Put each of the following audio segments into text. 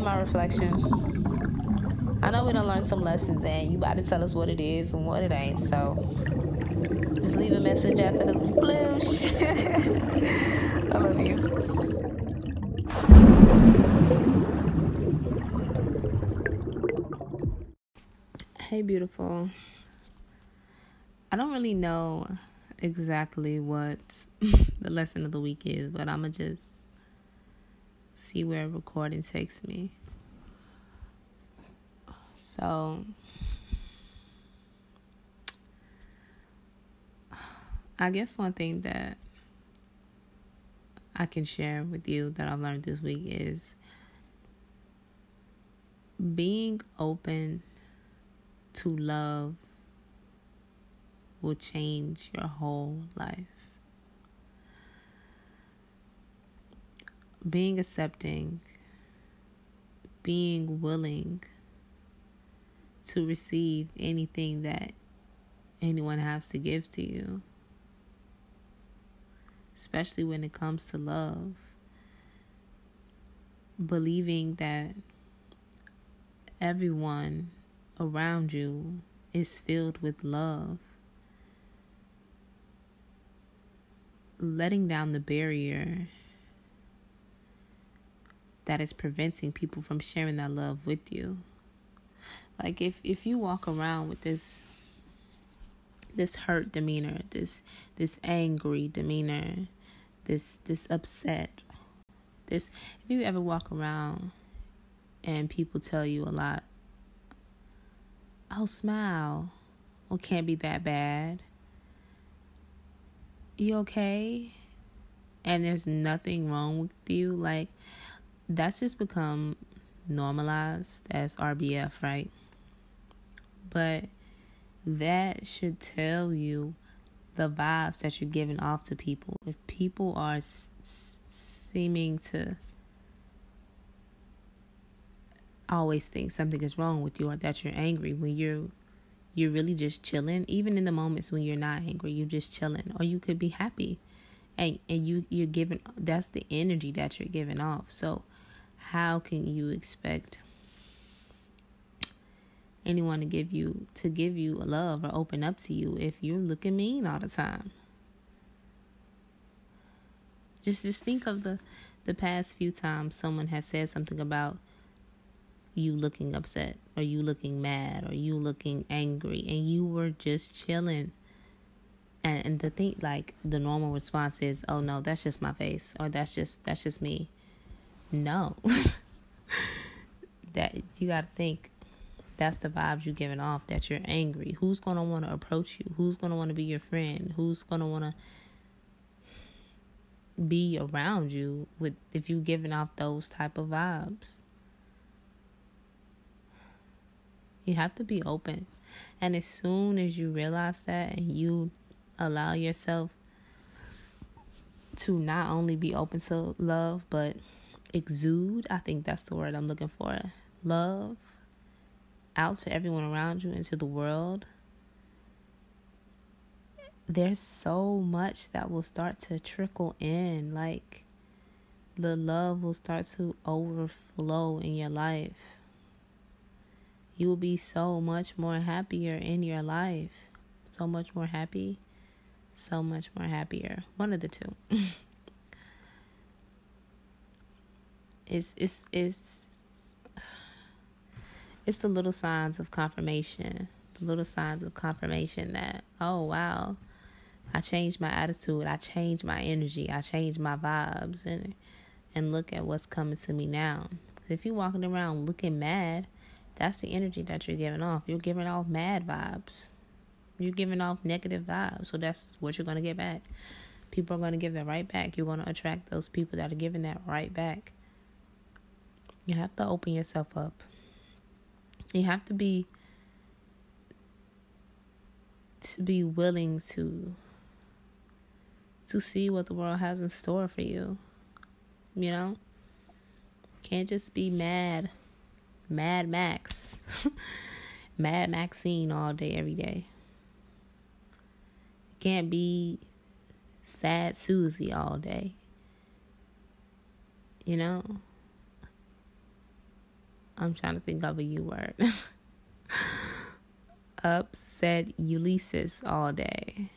My Reflexxion. I know we don't learn some lessons, and you about to tell us what it is and what it ain't. So just leave a message after the sploosh. I love you. Hey, beautiful. I don't really know exactly what the lesson of the week is, but I'm going to just see where recording takes me. So, I guess one thing that I can share with you that I've learned this week is being open to love will change your whole life. Being accepting, being willing to receive anything that anyone has to give to you, especially when it comes to love. Believing that everyone around you is filled with love letting down the barrier that is preventing people from sharing that love with you. Like if if you walk around with this this hurt demeanor, this this angry demeanor, this this upset, this if you ever walk around and people tell you a lot, oh smile, well can't be that bad you okay? And there's nothing wrong with you. Like, that's just become normalized as RBF, right? But that should tell you the vibes that you're giving off to people. If people are s- seeming to always think something is wrong with you or that you're angry when you're you're really just chilling even in the moments when you're not angry you're just chilling or you could be happy and and you you're giving that's the energy that you're giving off so how can you expect anyone to give you to give you love or open up to you if you're looking mean all the time? Just just think of the the past few times someone has said something about you looking upset or you looking mad or you looking angry and you were just chilling. And and the thing like the normal response is oh no that's just my face or that's just that's just me no that you got to think that's the vibes you're giving off that you're angry. Who's going to want to approach you? Who's going to want to be your friend? Who's going to want to be around you with if you're giving off those type of vibes? You have to be open. And as soon as you realize that and you allow yourself to not only be open to love, but exude, I think that's the word I'm looking for. Love out to everyone around you and to the world. There's so much that will start to trickle in. Like, the love will start to overflow in your life you will be so much more happier in your life. So much more happy, so much more happier. One of the two. it's it's it's it's the little signs of confirmation. The little signs of confirmation that, oh wow, I changed my attitude, I changed my energy, I changed my vibes and and look at what's coming to me now. If you're walking around looking mad, that's the energy that you're giving off. You're giving off mad vibes. You're giving off negative vibes. So that's what you're going to get back. People are going to give that right back. You're going to attract those people that are giving that right back. You have to open yourself up. You have to be to be willing to to see what the world has in store for you. You know? Can't just be mad Mad Max. Mad Maxine all day, every day. Can't be sad Susie all day. You know? I'm trying to think of a U word. Upset Ulysses all day.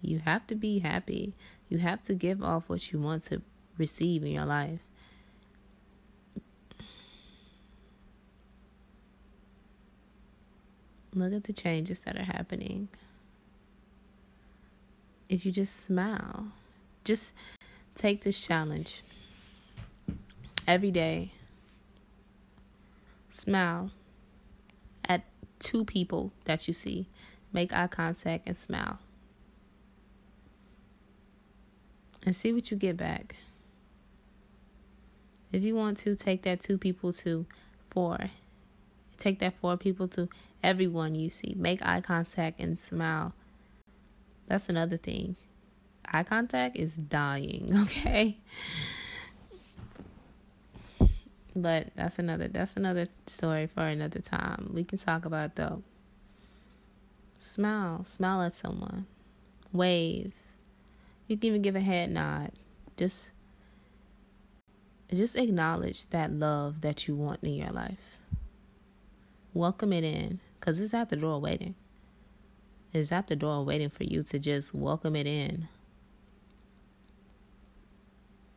You have to be happy. You have to give off what you want to receive in your life. Look at the changes that are happening. If you just smile, just take this challenge every day. Smile at two people that you see. Make eye contact and smile. And see what you get back. If you want to, take that two people to four. Take that four people to everyone you see. Make eye contact and smile. That's another thing. Eye contact is dying, okay? But that's another that's another story for another time. We can talk about though. Smile, smile at someone. Wave. You can even give a head nod. Just just acknowledge that love that you want in your life. Welcome it in cuz it's at the door waiting. It's at the door waiting for you to just welcome it in.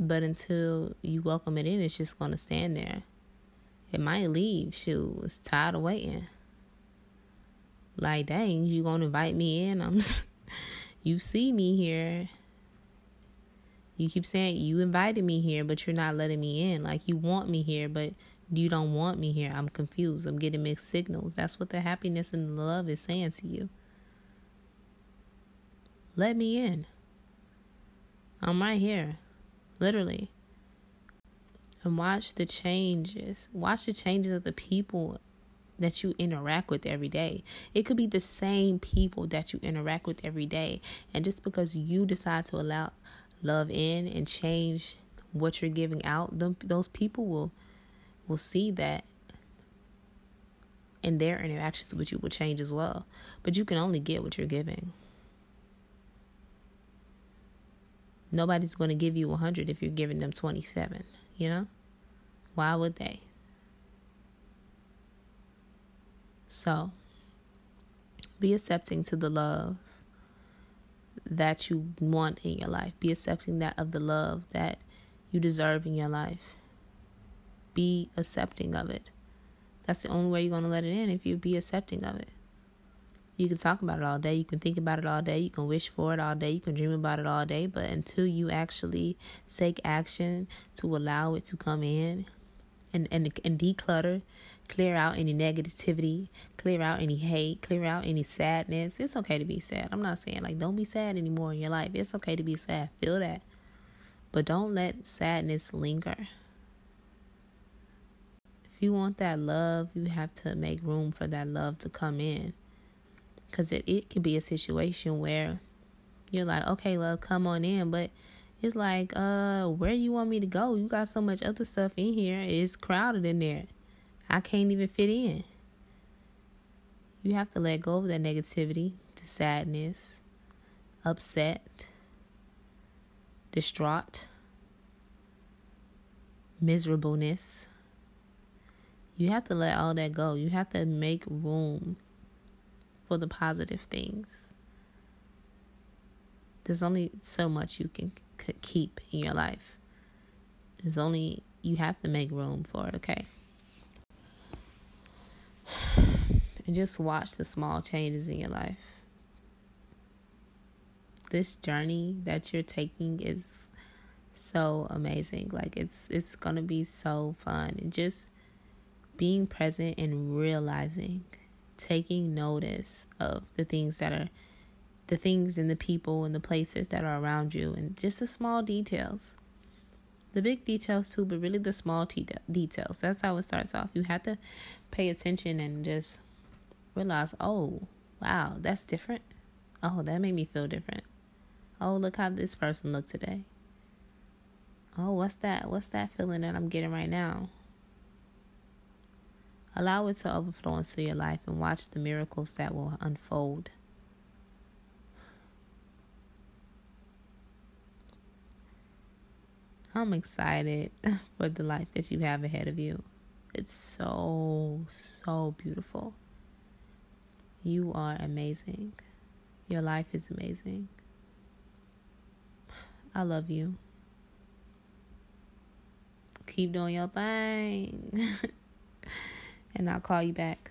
But until you welcome it in, it's just going to stand there. It might leave. Shoot, it's tired of waiting. Like, dang, you going to invite me in? I'm. you see me here. You keep saying you invited me here, but you're not letting me in. Like, you want me here, but you don't want me here. I'm confused. I'm getting mixed signals. That's what the happiness and the love is saying to you. Let me in. I'm right here literally. And watch the changes. Watch the changes of the people that you interact with every day. It could be the same people that you interact with every day. And just because you decide to allow love in and change what you're giving out, them, those people will will see that and their interactions with you will change as well. But you can only get what you're giving. Nobody's going to give you 100 if you're giving them 27, you know? Why would they? So, be accepting to the love that you want in your life. Be accepting that of the love that you deserve in your life. Be accepting of it. That's the only way you're going to let it in if you be accepting of it. You can talk about it all day. You can think about it all day. You can wish for it all day. You can dream about it all day. But until you actually take action to allow it to come in and, and, and declutter, clear out any negativity, clear out any hate, clear out any sadness. It's okay to be sad. I'm not saying like don't be sad anymore in your life. It's okay to be sad. Feel that. But don't let sadness linger. If you want that love, you have to make room for that love to come in. Because it, it could be a situation where you're like, okay, love, come on in. But it's like, uh, where you want me to go? You got so much other stuff in here. It's crowded in there. I can't even fit in. You have to let go of that negativity, the sadness, upset, distraught, miserableness. You have to let all that go. You have to make room the positive things. There's only so much you can c- keep in your life. There's only, you have to make room for it, okay? And just watch the small changes in your life. This journey that you're taking is so amazing. Like it's it's going to be so fun and just being present and realizing taking notice of the things that are the things and the people and the places that are around you and just the small details. The big details too but really the small details. That's how it starts off. You have to pay attention and just realize oh wow that's different. Oh that made me feel different. Oh look how this person looked today. Oh what's that what's that feeling that i'm getting right now Allow it to overflow into your life and watch the miracles that will unfold. I'm excited for the life that you have ahead of you. It's so, so beautiful. You are amazing. Your life is amazing. I love you. Keep doing your thing. and I'll call you back.